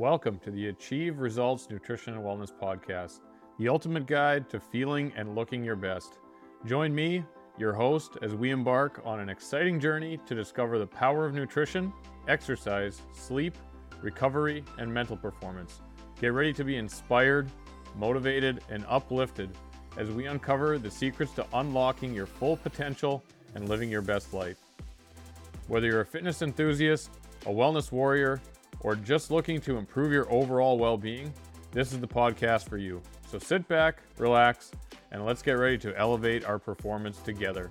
Welcome to the Achieve Results Nutrition and Wellness Podcast, the ultimate guide to feeling and looking your best. Join me, your host, as we embark on an exciting journey to discover the power of nutrition, exercise, sleep, recovery, and mental performance. Get ready to be inspired, motivated, and uplifted as we uncover the secrets to unlocking your full potential and living your best life. Whether you're a fitness enthusiast, a wellness warrior, or just looking to improve your overall well being, this is the podcast for you. So sit back, relax, and let's get ready to elevate our performance together.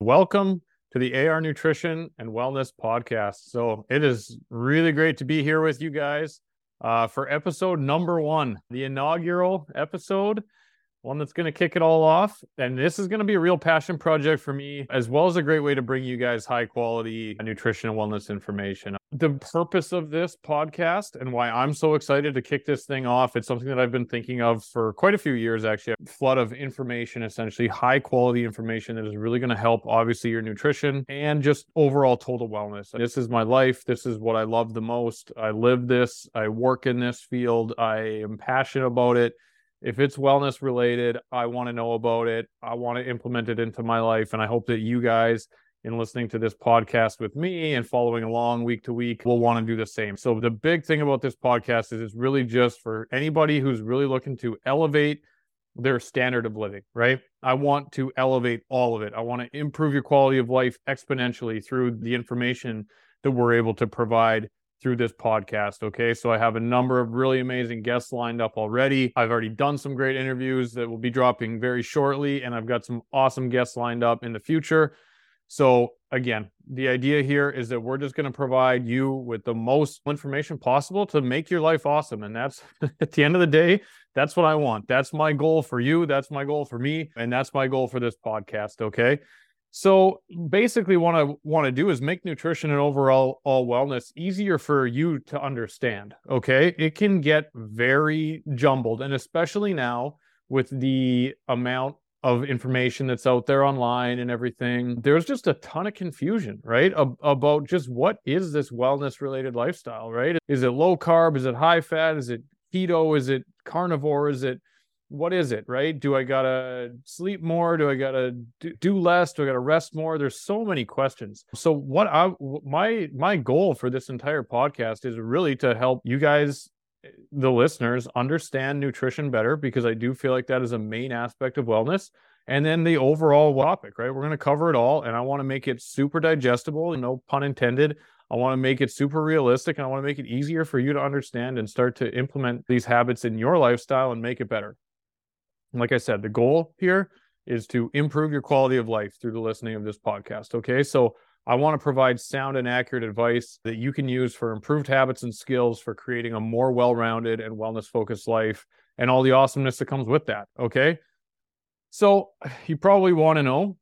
Welcome to the AR Nutrition and Wellness Podcast. So it is really great to be here with you guys uh, for episode number one, the inaugural episode one that's going to kick it all off. And this is going to be a real passion project for me, as well as a great way to bring you guys high quality nutrition and wellness information. The purpose of this podcast and why I'm so excited to kick this thing off, it's something that I've been thinking of for quite a few years, actually. A flood of information, essentially high quality information that is really going to help, obviously, your nutrition and just overall total wellness. This is my life. This is what I love the most. I live this, I work in this field, I am passionate about it if it's wellness related, I want to know about it. I want to implement it into my life. And I hope that you guys, in listening to this podcast with me and following along week to week, will want to do the same. So, the big thing about this podcast is it's really just for anybody who's really looking to elevate their standard of living, right? I want to elevate all of it. I want to improve your quality of life exponentially through the information that we're able to provide through this podcast. Okay. So I have a number of really amazing guests lined up already. I've already done some great interviews that will be dropping very shortly, and I've got some awesome guests lined up in the future. So, again, the idea here is that we're just going to provide you with the most information possible to make your life awesome. And that's at the end of the day, that's what I want. That's my goal for you. That's my goal for me. And that's my goal for this podcast. Okay. So basically, what I want to do is make nutrition and overall all wellness easier for you to understand. Okay, it can get very jumbled, and especially now with the amount of information that's out there online and everything, there's just a ton of confusion, right? about just what is this wellness related lifestyle, right? Is it low carb? Is it high fat? Is it keto? Is it carnivore? Is it what is it right? Do i gotta sleep more? Do i gotta do less? Do i gotta rest more? There's so many questions. So what i my my goal for this entire podcast is really to help you guys eh, the listeners understand nutrition better because i do feel like that is a main aspect of wellness. And then the overall topic right? We're going to cover it all and i want to make it super digestible no pun intended. I want to make it super realistic and I want to make it easier for you to understand and start to implement these habits in your lifestyle and make it better like I said, the goal here is to improve your quality of life through the listening of this podcast. Okay. So I want to provide sound and accurate advice that you can use for improved habits and skills for creating a more well rounded and wellness focused life and all the awesomeness that comes with that. Okay. So you probably want to know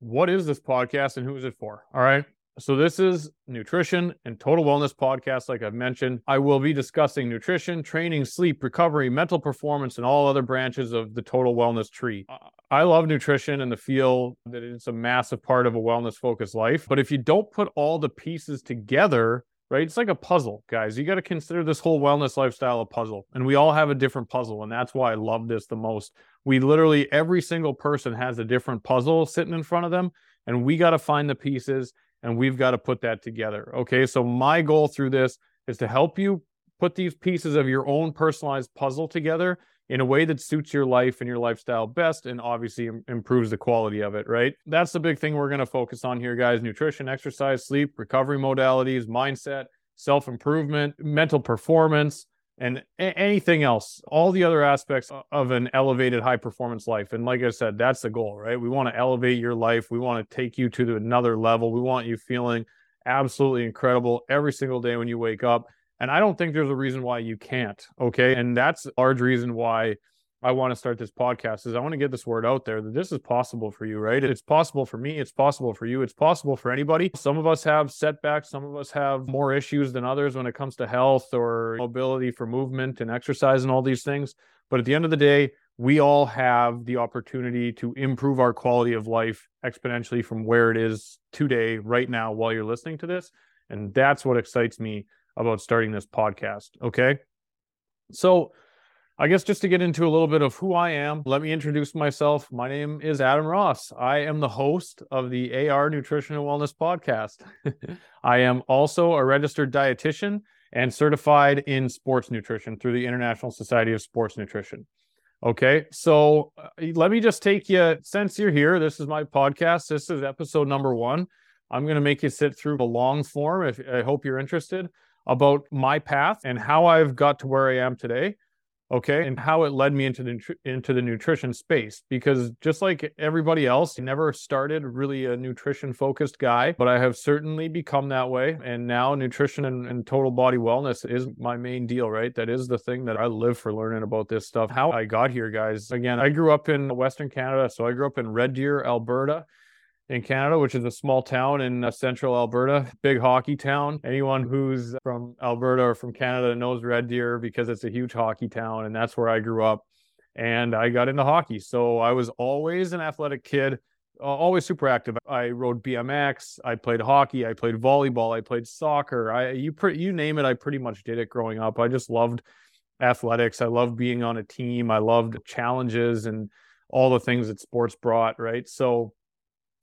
what is this podcast and who is it for? All right. So, this is nutrition and total wellness podcast. Like I've mentioned, I will be discussing nutrition, training, sleep, recovery, mental performance, and all other branches of the total wellness tree. I love nutrition and the feel that it's a massive part of a wellness focused life. But if you don't put all the pieces together, right, it's like a puzzle, guys. You got to consider this whole wellness lifestyle a puzzle. And we all have a different puzzle. And that's why I love this the most. We literally, every single person has a different puzzle sitting in front of them. And we got to find the pieces and we've got to put that together. Okay. So, my goal through this is to help you put these pieces of your own personalized puzzle together in a way that suits your life and your lifestyle best and obviously improves the quality of it, right? That's the big thing we're going to focus on here, guys nutrition, exercise, sleep, recovery modalities, mindset, self improvement, mental performance and a- anything else, all the other aspects of an elevated high performance life. And like I said, that's the goal, right? We want to elevate your life. We want to take you to another level. We want you feeling absolutely incredible every single day when you wake up. And I don't think there's a reason why you can't. Okay. And that's a large reason why I want to start this podcast is I want to get this word out there that this is possible for you, right? It's possible for me. It's possible for you. It's possible for anybody. Some of us have setbacks. Some of us have more issues than others when it comes to health or mobility for movement and exercise and all these things. But at the end of the day, we all have the opportunity to improve our quality of life exponentially from where it is today, right now, while you're listening to this. And that's what excites me about starting this podcast. Okay. So, I guess just to get into a little bit of who I am, let me introduce myself. My name is Adam Ross. I am the host of the AR Nutrition and Wellness Podcast. I am also a registered dietitian and certified in sports nutrition through the International Society of Sports Nutrition. Okay, so uh, let me just take you, since you're here, this is my podcast. This is episode number one. I'm going to make you sit through the long form, if I hope you're interested, about my path and how I've got to where I am today okay. And how it led me into the into the nutrition space because just like everybody else I never started really a nutrition focused guy but i have certainly become that way. And now nutrition and, and, total body wellness is my main deal right? That is the thing that i live for learning about this stuff. How i got here guys. Again i grew up in western canada so i grew up in red deer alberta in Canada, which is a small town in uh, central Alberta, big hockey town. Anyone who's from Alberta or from Canada knows Red Deer because it's a huge hockey town, and that's where I grew up. And I got into hockey. So I was always an athletic kid, always super active. I rode BMX, I played hockey, I played volleyball, I played soccer. I you pre- you name it, I pretty much did it growing up. I just loved athletics. I loved being on a team. I loved challenges and all the things that sports brought, right? So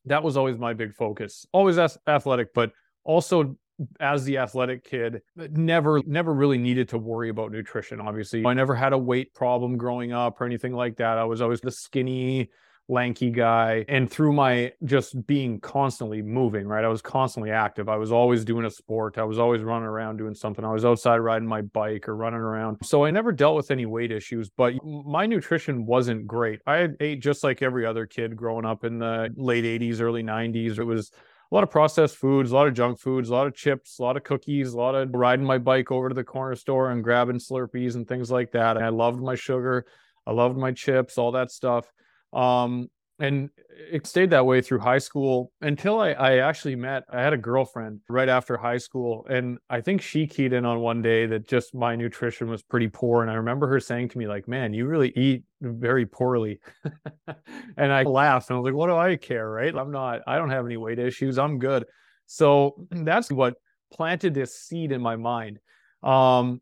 that was always my big focus. Always athletic, but also as the athletic kid, never never really needed to worry about nutrition. Obviously, I never had a weight problem growing up or anything like that. I was always the skinny lanky guy. And through my just being constantly moving, right? I was constantly active. I was always doing a sport. I was always running around doing something. I was outside riding my bike or running around. So I never dealt with any weight issues, but my nutrition wasn't great. I ate just like every other kid growing up in the late 80s, early 90s. It was a lot of processed foods, a lot of junk foods, a lot of chips, a lot of cookies, a lot of riding my bike over to the corner store and grabbing Slurpees and things like that. And I loved my sugar. I loved my chips, all that stuff. Um, and it stayed that way through high school until I, I actually met i had a girlfriend right after high school and i think she keyed in on one day that just my nutrition was pretty poor and i remember her saying to me like man you really eat very poorly. And i laughed and i was like what do i care right? I'm not i don't have any weight issues i'm good. So that's what planted this seed in my mind. Um,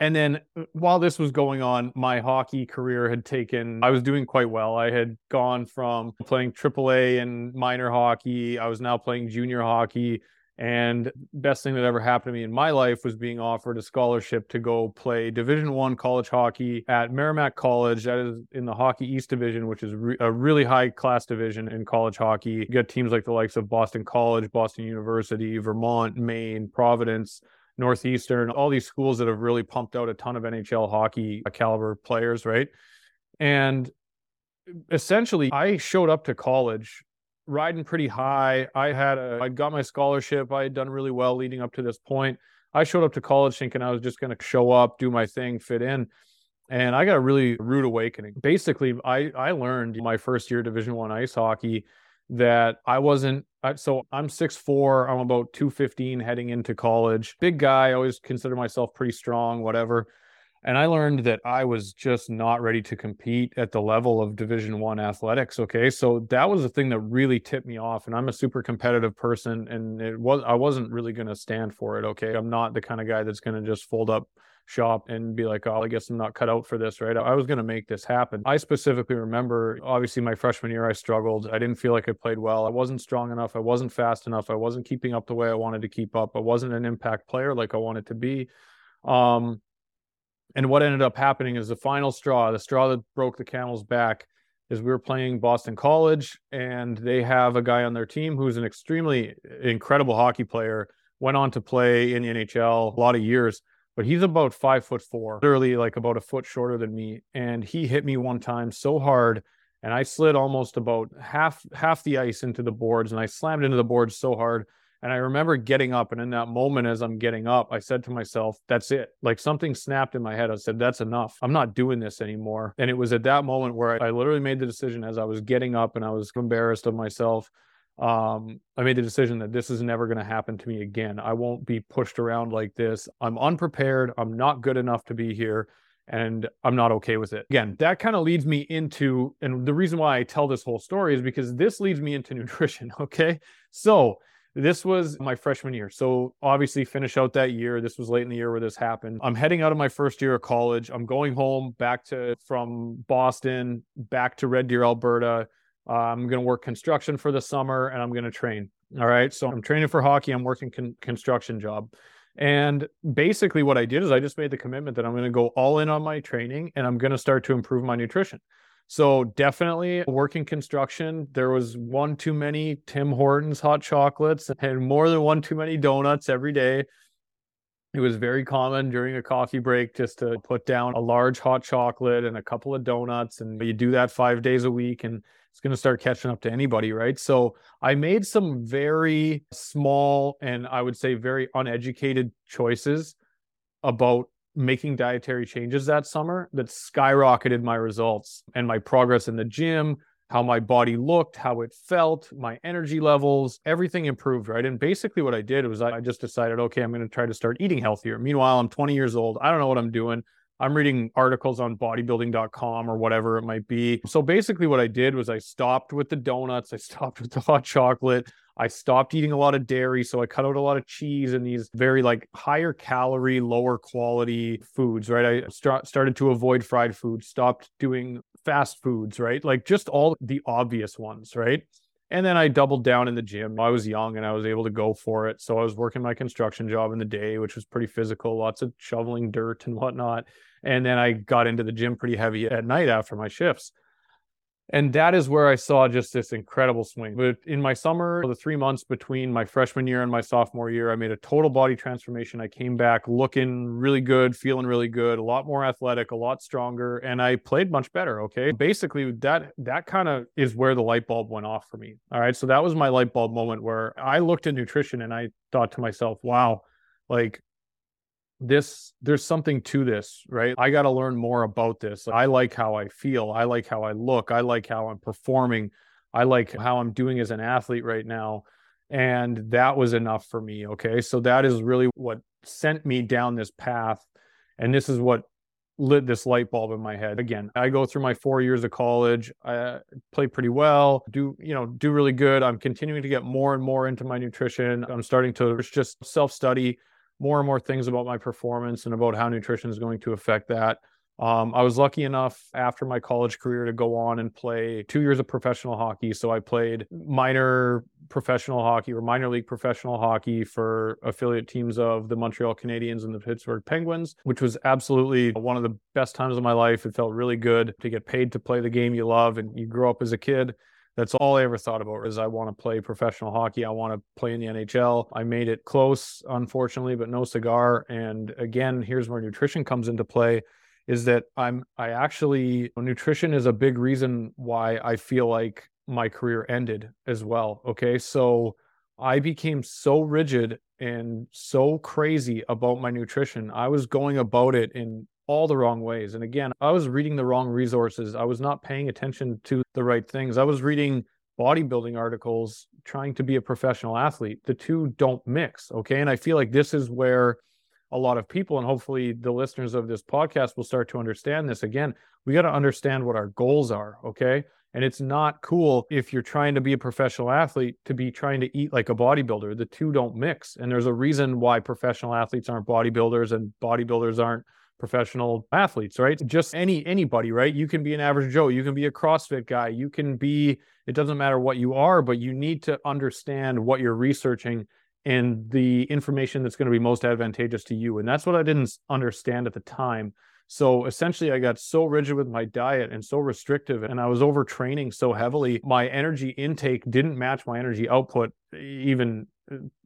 and then uh, while this was going on, my hockey career had taken, I was doing quite well. I had gone from playing AAA and minor hockey. I was now playing junior hockey. And best thing that ever happened to me in my life was being offered a scholarship to go play Division One college hockey at Merrimack College. That is in the Hockey East Division, which is re- a really high class division in college hockey. You got teams like the likes of Boston College, Boston University, Vermont, Maine, Providence. Northeastern, all these schools that have really pumped out a ton of NHL hockey uh, caliber players, right? And essentially, I showed up to college riding pretty high. I had a, I got my scholarship. I had done really well leading up to this point. I showed up to college thinking I was just going to show up, do my thing, fit in. And I got a really rude awakening. Basically, I, I learned my first year Division One ice hockey that I wasn't. So I'm 6'4, I'm about 215 heading into college. Big guy, I always consider myself pretty strong, whatever. And I learned that I was just not ready to compete at the level of Division One athletics. Okay, so that was the thing that really tipped me off. And I'm a super competitive person, and it was I wasn't really going to stand for it. Okay, I'm not the kind of guy that's going to just fold up shop and be like, oh, I guess I'm not cut out for this, right? I was going to make this happen. I specifically remember, obviously, my freshman year, I struggled. I didn't feel like I played well. I wasn't strong enough. I wasn't fast enough. I wasn't keeping up the way I wanted to keep up. I wasn't an impact player like I wanted to be. Um, and what ended up happening is the final straw, the straw that broke the camel's back, is we were playing Boston College, and they have a guy on their team who's an extremely incredible hockey player. Went on to play in the NHL a lot of years but he's about five foot four, literally like about a foot shorter than me. And he hit me one time so hard, and I slid almost about half half the ice into the boards, and I slammed into the boards so hard. And I remember getting up, and in that moment, as I'm getting up, I said to myself, That's it. Like something snapped in my head. I said, That's enough. I'm not doing this anymore. And it was at that moment where I, I literally made the decision as I was getting up and I was embarrassed of myself um, I made the decision that this is never going to happen to me again. I won't be pushed around like this. I'm unprepared. I'm not good enough to be here and I'm not okay with it. Again, that kind of leads me into, and the reason why I tell this whole story is because this leads me into nutrition. Okay. So this was my freshman year. So obviously finish out that year. This was late in the year where this happened. I'm heading out of my first year of college. I'm going home back to from Boston back to Red Deer, Alberta. Uh, I'm going to work construction for the summer and I'm going to train. All right. So I'm training for hockey. I'm working con- construction job. And basically, what I did is I just made the commitment that I'm going to go all in on my training and I'm going to start to improve my nutrition. So definitely working construction, there was one too many Tim Hortons hot chocolates and more than one too many donuts every day. It was very common during a coffee break just to put down a large hot chocolate and a couple of donuts. And you do that five days a week and it's going to start catching up to anybody, right? So I made some very small and I would say very uneducated choices about making dietary changes that summer that skyrocketed my results and my progress in the gym, how my body looked, how it felt, my energy levels, everything improved, right? And basically, what I did was I just decided, okay, I'm going to try to start eating healthier. Meanwhile, I'm 20 years old. I don't know what I'm doing. I'm reading articles on bodybuilding.com or whatever it might be. So basically, what I did was I stopped with the donuts, I stopped with the hot chocolate. I stopped eating a lot of dairy. So I cut out a lot of cheese and these very like higher calorie, lower quality foods, right? I st- started to avoid fried food, stopped doing fast foods, right? Like just all the obvious ones, right? And then I doubled down in the gym. I was young and I was able to go for it. So I was working my construction job in the day, which was pretty physical, lots of shoveling dirt and whatnot. And then I got into the gym pretty heavy at night after my shifts. And that is where I saw just this incredible swing. But in my summer, the three months between my freshman year and my sophomore year, I made a total body transformation. I came back looking really good, feeling really good, a lot more athletic, a lot stronger, and I played much better. Okay. Basically, that that kind of is where the light bulb went off for me. All right. So that was my light bulb moment where I looked at nutrition and I thought to myself, wow, like this there's something to this right? I got to learn more about this. I like how i feel. I like how i look. I like how i'm performing. I like how i'm doing as an athlete right now. And that was enough for me okay? So that is really what sent me down this path. And this is what lit this light bulb in my head. Again i go through my four years of college. I play pretty well do you know do really good. I'm continuing to get more and more into my nutrition. I'm starting to just self study more and more things about my performance and about how nutrition is going to affect that. Um, I was lucky enough after my college career to go on and play two years of professional hockey. So I played minor professional hockey or minor league professional hockey for affiliate teams of the Montreal Canadiens and the Pittsburgh Penguins, which was absolutely one of the best times of my life. It felt really good to get paid to play the game you love and you grow up as a kid that's all I ever thought about is I want to play professional hockey. I want to play in the NHL. I made it close, unfortunately, but no cigar. And again, here's where nutrition comes into play is that I'm I actually nutrition is a big reason why I feel like my career ended as well. Okay. So I became so rigid and so crazy about my nutrition. I was going about it in all the wrong ways. And again, I was reading the wrong resources. I was not paying attention to the right things. I was reading bodybuilding articles trying to be a professional athlete. The two don't mix. Okay. And I feel like this is where a lot of people, and hopefully the listeners of this podcast will start to understand this. Again, we got to understand what our goals are. Okay. And it's not cool if you're trying to be a professional athlete to be trying to eat like a bodybuilder. The two don't mix. And there's a reason why professional athletes aren't bodybuilders and bodybuilders aren't professional athletes, right? Just any anybody, right? You can be an average Joe, you can be a CrossFit guy, you can be it doesn't matter what you are, but you need to understand what you're researching and the information that's going to be most advantageous to you. And that's what I didn't understand at the time. So essentially, I got so rigid with my diet and so restrictive, and I was overtraining so heavily. My energy intake didn't match my energy output even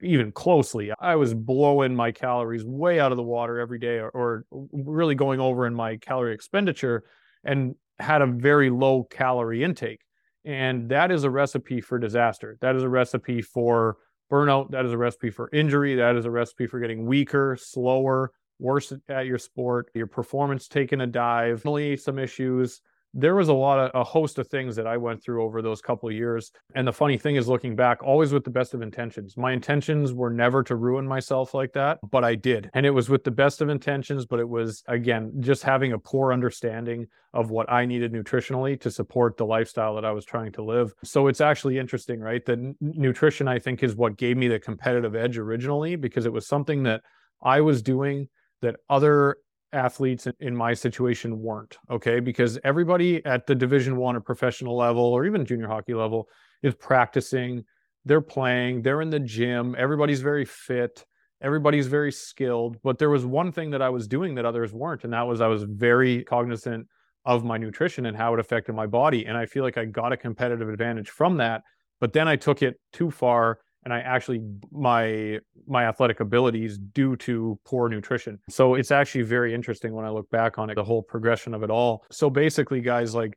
even closely. I was blowing my calories way out of the water every day or, or, really going over in my calorie expenditure and had a very low calorie intake. And that is a recipe for disaster. That is a recipe for burnout. That is a recipe for injury. That is a recipe for getting weaker, slower, worse at your sport, your performance taking a dive, some issues, there was a lot of a host of things that I went through over those couple years. And the funny thing is looking back, always with the best of intentions. My intentions were never to ruin myself like that, but I did. And it was with the best of intentions, but it was again just having a poor understanding of what I needed nutritionally to support the lifestyle that I was trying to live. So it's actually interesting, right? That nutrition I think is what gave me the competitive edge originally because it was something that I was doing that other athletes in my situation weren't okay? Because everybody at the division one or professional level or even junior hockey level is practicing they're playing they're in the gym everybody's very fit everybody's very skilled. But there was one thing that i was doing that others weren't and that was i was very cognizant of my nutrition and how it affected my body. And i feel like i got a competitive advantage from that but then i took it too far and I actually my my athletic abilities due to poor nutrition. So it's actually very interesting when I look back on it, the whole progression of it all. So basically, guys, like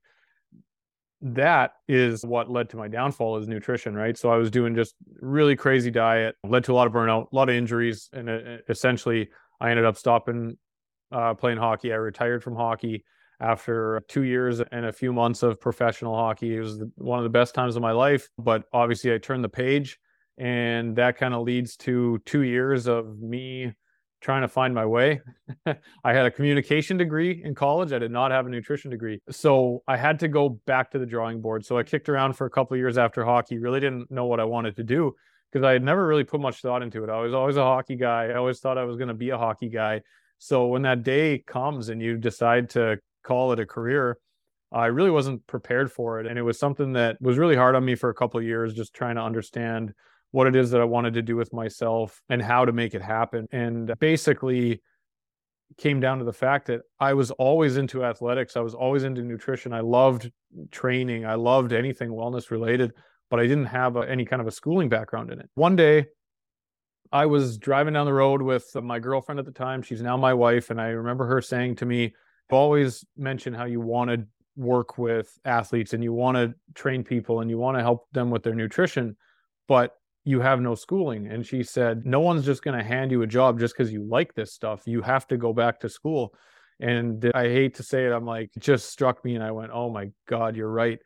that is what led to my downfall is nutrition, right? So I was doing just really crazy diet, led to a lot of burnout, a lot of injuries, and uh, essentially I ended up stopping uh, playing hockey. I retired from hockey after two years and a few months of professional hockey. It was one of the best times of my life, but obviously I turned the page and that kind of leads to two years of me trying to find my way. I had a communication degree in college. I did not have a nutrition degree. So I had to go back to the drawing board. So I kicked around for a couple of years after hockey, really didn't know what I wanted to do because I had never really put much thought into it. I was always a hockey guy. I always thought I was going to be a hockey guy. So when that day comes and you decide to call it a career, I really wasn't prepared for it. And it was something that was really hard on me for a couple of years, just trying to understand what it is that I wanted to do with myself and how to make it happen. And basically came down to the fact that I was always into athletics. I was always into nutrition. I loved training. I loved anything wellness related, but I didn't have a, any kind of a schooling background in it. One day, I was driving down the road with my girlfriend at the time. She's now my wife. And I remember her saying to me, always mention how you want to work with athletes and you want to train people and you want to help them with their nutrition. But you have no schooling. And she said, No one's just going to hand you a job just because you like this stuff. You have to go back to school. And I hate to say it, I'm like, it just struck me. And I went, Oh my God, you're right.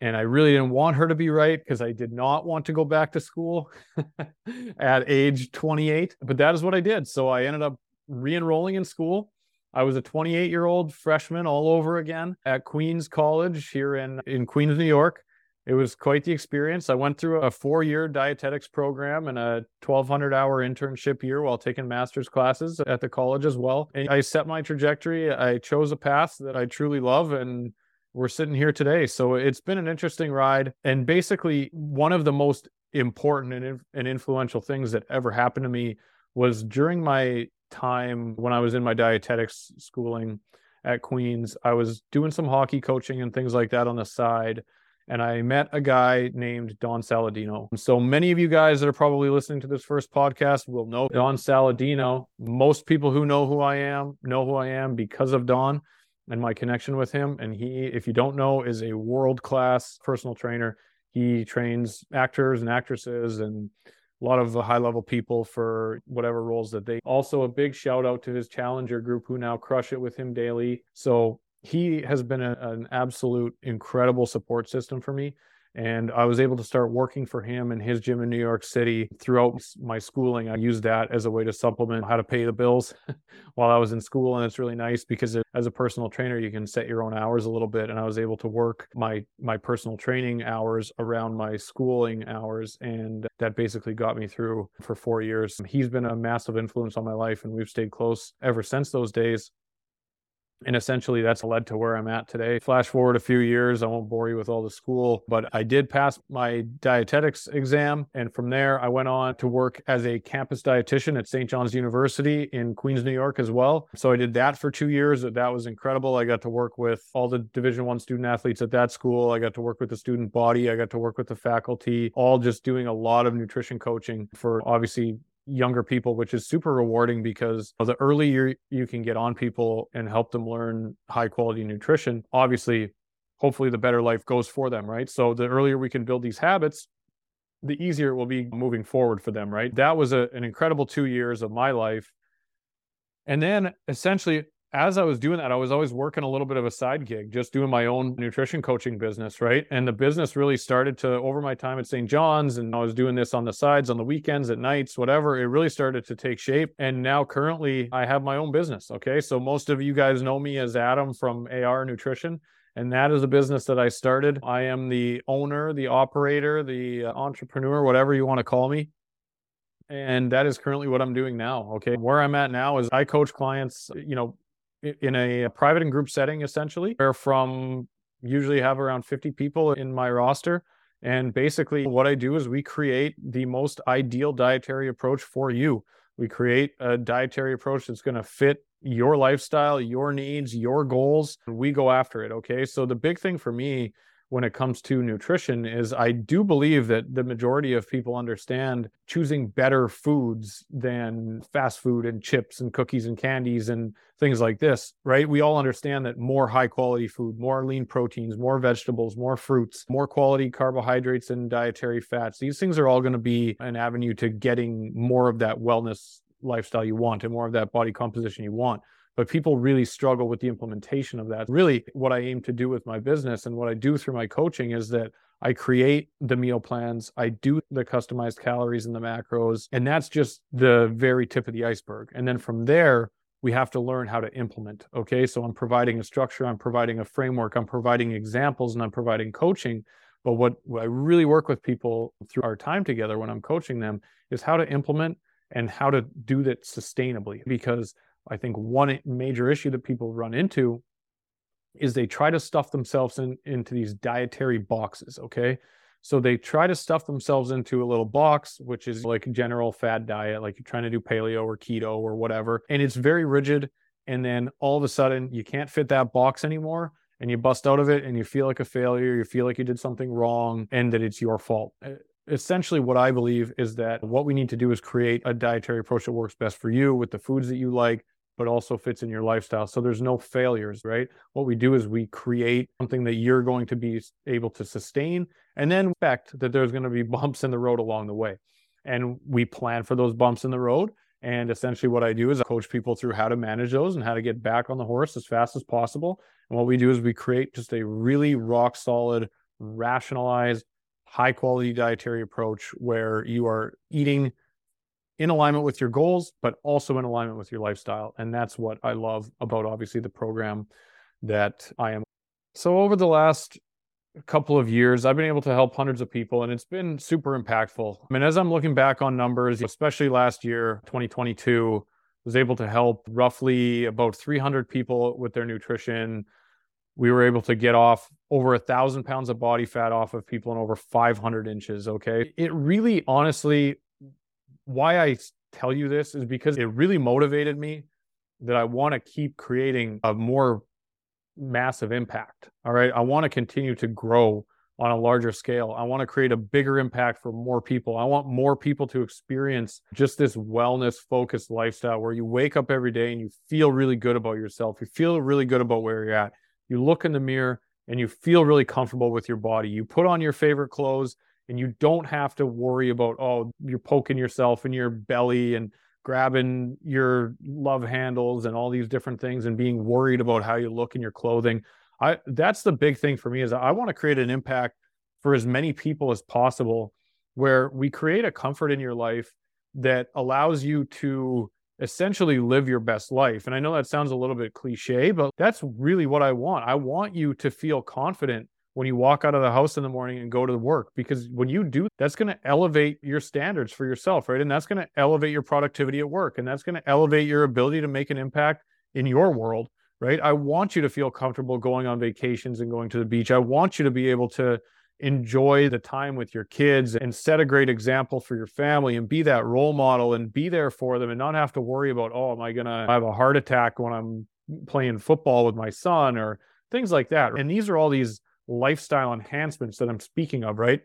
And I really didn't want her to be right because I did not want to go back to school at age 28. But that is what I did. So I ended up re enrolling in school. I was a 28 year old freshman all over again at Queens College here in, in Queens, New York it was quite the experience. I went through a four year dietetics program and a 1200 hour internship year while taking master's classes at the college as well. And I set my trajectory. I chose a path that I truly love and we're sitting here today. So it's been an interesting ride. And basically, one of the most important and, and influential things that ever happened to me was during my time when I was in my dietetics schooling at Queens, I was doing some hockey coaching and things like that on the side and I met a guy named Don Saladino. So many of you guys that are probably listening to this first podcast will know Don Saladino. Most people who know who I am know who I am because of Don and my connection with him. And he, if you don't know, is a world class personal trainer. He trains actors and actresses and a lot of high level people for whatever roles that they also a big shout out to his challenger group who now crush it with him daily so he has been a, an absolute incredible support system for me. And I was able to start working for him in his gym in New York City throughout my schooling. I used that as a way to supplement how to pay the bills while I was in school. And it's really nice because as a personal trainer, you can set your own hours a little bit. And I was able to work my, my personal training hours around my schooling hours. And that basically got me through for four years. He's been a massive influence on my life and we've stayed close ever since those days. And essentially, that's led to where I'm at today. Flash forward a few years, I won't bore you with all the school, but I did pass my dietetics exam. And from there, I went on to work as a campus dietitian at St. John's University in Queens, New York as well. So I did that for two years. That was incredible. I got to work with all the Division One student athletes at that school. I got to work with the student body. I got to work with the faculty, all just doing a lot of nutrition coaching for obviously younger people, which is super rewarding because the earlier you can get on people and help them learn high quality nutrition, obviously, hopefully the better life goes for them, right? So the earlier we can build these habits, the easier it will be moving forward for them, right? That was a, an incredible two years of my life. And then essentially, as I was doing that, I was always working a little bit of a side gig, just doing my own nutrition coaching business, right? And the business really started to, over my time at St. John's, and I was doing this on the sides, on the weekends, at nights, whatever, it really started to take shape. And now currently I have my own business. Okay. So most of you guys know me as Adam from AR Nutrition. And that is a business that I started. I am the owner, the operator, the uh, entrepreneur, whatever you want to call me. And that is currently what I'm doing now. Okay. Where I'm at now is I coach clients, you know, in a private and group setting, essentially, where from usually have around 50 people in my roster. And basically, what I do is we create the most ideal dietary approach for you. We create a dietary approach that's going to fit your lifestyle, your needs, your goals, we go after it. Okay. So, the big thing for me when it comes to nutrition is I do believe that the majority of people understand choosing better foods than fast food and chips and cookies and candies and things like this, right? We all understand that more high quality food, more lean proteins, more vegetables, more fruits, more quality carbohydrates and dietary fats, these things are all going to be an avenue to getting more of that wellness lifestyle you want and more of that body composition you want but people really struggle with the implementation of that. Really, what I aim to do with my business and what I do through my coaching is that I create the meal plans, I do the customized calories and the macros, and that's just the very tip of the iceberg. And then from there, we have to learn how to implement. Okay. So I'm providing a structure, I'm providing a framework, I'm providing examples, and I'm providing coaching. But what, I really work with people through our time together when I'm coaching them is how to implement and how to do that sustainably because I think one major issue that people run into is they try to stuff themselves in, into these dietary boxes. Okay. So they try to stuff themselves into a little box, which is like a general fad diet, like you're trying to do paleo or keto or whatever. And it's very rigid. And then all of a sudden, you can't fit that box anymore. And you bust out of it and you feel like a failure. You feel like you did something wrong and that it's your fault essentially what I believe is that what we need to do is create a dietary approach that works best for you with the foods that you like, but also fits in your lifestyle. So there's no failures, right? What we do is we create something that you're going to be able to sustain and then expect that there's going to be bumps in the road along the way. And we plan for those bumps in the road. And essentially, what I do is I coach people through how to manage those and how to get back on the horse as fast as possible. And what we do is we create just a really rock solid, rationalized, high quality dietary approach where you are eating in alignment with your goals, but also in alignment with your lifestyle. And that's what I love about obviously the program that I am. So over the last couple of years, I've been able to help hundreds of people and it's been super impactful. I mean, as I'm looking back on numbers, especially last year, 2022, was able to help roughly about 300 people with their nutrition. We were able to get off over a thousand pounds of body fat off of people in over 500 inches. Okay. It really honestly why I tell you this is because it really motivated me that I want to keep creating a more massive impact. All right. I want to continue to grow on a larger scale. I want to create a bigger impact for more people. I want more people to experience just this wellness focused lifestyle where you wake up every day and you feel really good about yourself. You feel really good about where you're at. You look in the mirror and you feel really comfortable with your body. You put on your favorite clothes and you don't have to worry about oh you're poking yourself in your belly and grabbing your love handles and all these different things and being worried about how you look in your clothing. I that's the big thing for me is i want to create an impact for as many people as possible where we create a comfort in your life that allows you to essentially live your best life. And i know that sounds a little bit cliche but that's really what i want. I want you to feel confident when you walk out of the house in the morning and go to work because when you do that's going to elevate your standards for yourself right? And that's going to elevate your productivity at work and that's going to elevate your ability to make an impact in your world right? I want you to feel comfortable going on vacations and going to the beach. I want you to be able to enjoy the time with your kids and set a great example for your family and be that role model and be there for them and not have to worry about oh am i going to have a heart attack when i'm playing football with my son or things like that and these are all these lifestyle enhancements that I'm speaking of, right?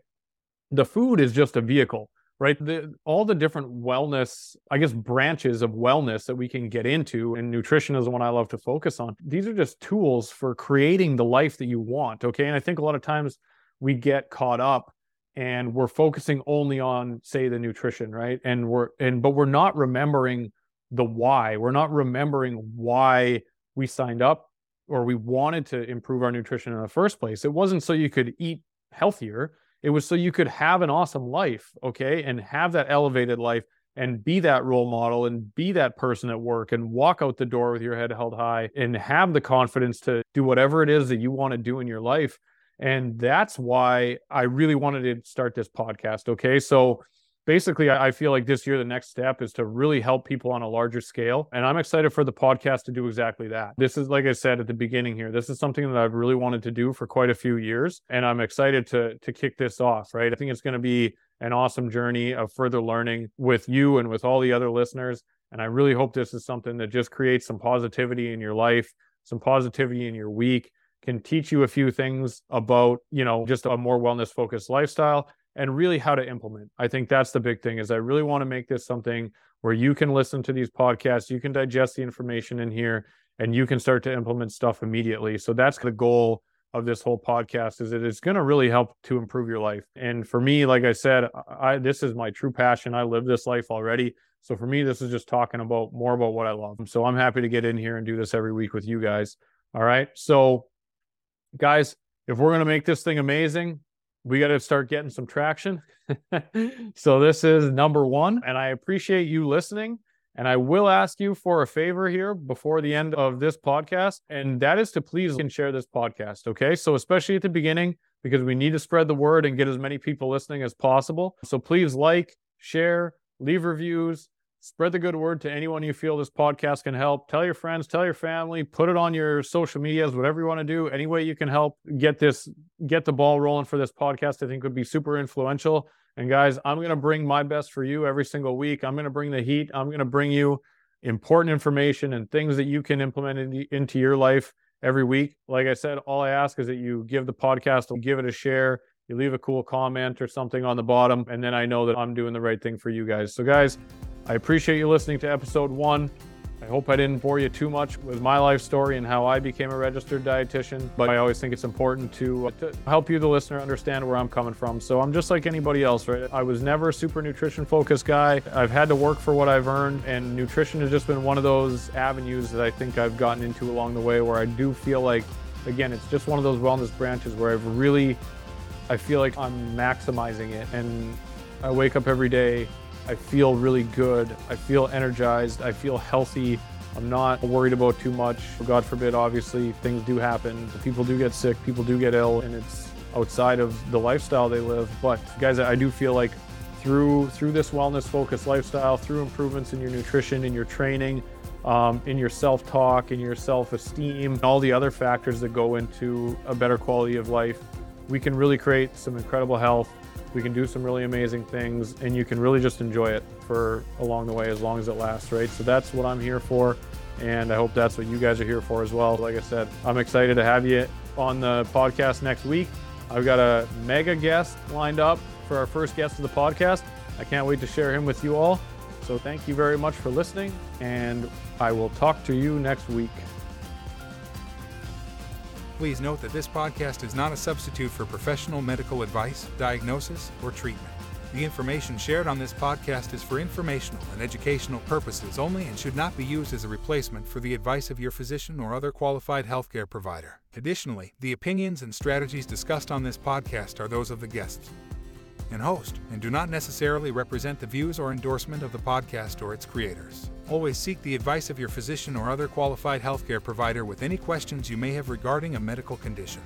The food is just a vehicle, right? The, all the different wellness, I guess, branches of wellness that we can get into, and nutrition is the one I love to focus on. These are just tools for creating the life that you want, okay? And I think a lot of times we get caught up and we're focusing only on, say, the nutrition, right? And we're, and, but we're not remembering the why. We're not remembering why we signed up or we wanted to improve our nutrition in the first place. It wasn't so you could eat healthier, it was so you could have an awesome life, okay, and have that elevated life and be that role model and be that person at work and walk out the door with your head held high and have the confidence to do whatever it is that you want to do in your life. And that's why I really wanted to start this podcast. Okay. So basically, I feel like this year, the next step is to really help people on a larger scale. And I'm excited for the podcast to do exactly that. This is, like I said at the beginning here, this is something that I've really wanted to do for quite a few years. And I'm excited to, to kick this off, right? I think it's going to be an awesome journey of further learning with you and with all the other listeners. And I really hope this is something that just creates some positivity in your life, some positivity in your week, can teach you a few things about, you know, just a more wellness focused lifestyle and really how to implement. I think that's the big thing is I really want to make this something where you can listen to these podcasts, you can digest the information in here and you can start to implement stuff immediately. So that's the goal of this whole podcast is that it's going to really help to improve your life. And for me, like I said, I this is my true passion. I live this life already. So for me, this is just talking about more about what I love. So I'm happy to get in here and do this every week with you guys. All right. So guys, if we're going to make this thing amazing, we got to start getting some traction. so this is number one. And I appreciate you listening. And I will ask you for a favor here before the end of this podcast, and that is to please and share this podcast. Okay. So, especially at the beginning, because we need to spread the word and get as many people listening as possible. So, please like, share, leave reviews, spread the good word to anyone you feel this podcast can help. Tell your friends, tell your family, put it on your social medias, whatever you want to do. Any way you can help get this, get the ball rolling for this podcast, I think would be super influential. And guys, I'm going to bring my best for you every single week. I'm going to bring the heat. I'm going to bring you important information and things that you can implement in, into your life every week. Like I said, all I ask is that you give the podcast, give it a share, you leave a cool comment or something on the bottom, and then I know that I'm doing the right thing for you guys. So, guys, I appreciate you listening to episode one. I hope I didn't bore you too much with my life story and how I became a registered dietitian, but I always think it's important to, uh, to, help you, the listener, understand where I'm coming from. So I'm just like anybody else, right? I was never a super nutrition focused guy. I've had to work for what I've earned, and nutrition has just been one of those avenues that I think I've gotten into along the way where I do feel like, again, it's just one of those wellness branches where I've really, I feel like I'm maximizing it. And I wake up every day I feel really good. I feel energized. I feel healthy. I'm not worried about too much. God forbid, obviously, things do happen. People do get sick, people do get ill, and it's outside of the lifestyle they live. But guys, I do feel like through through this wellness focused lifestyle, through improvements in your nutrition, in your training, um, in your self talk, in your self esteem, all the other factors that go into a better quality of life, we can really create some incredible health we can do some really amazing things and you can really just enjoy it for along the way as long as it lasts, right? So that's what I'm here for. And I hope that's what you guys are here for as well. Like I said, I'm excited to have you on the podcast next week. I've got a mega guest lined up for our first guest of the podcast. I can't wait to share him with you all. So thank you very much for listening, and I will talk to you next week. Please note that this podcast is not a substitute for professional medical advice, diagnosis, or treatment. The information shared on this podcast is for informational and educational purposes only and should not be used as a replacement for the advice of your physician or other qualified healthcare provider. Additionally, the opinions and strategies discussed on this podcast are those of the guests and host and do not necessarily represent the views or endorsement of the podcast or its creators. Always seek the advice of your physician or other qualified healthcare provider with any questions you may have regarding a medical condition.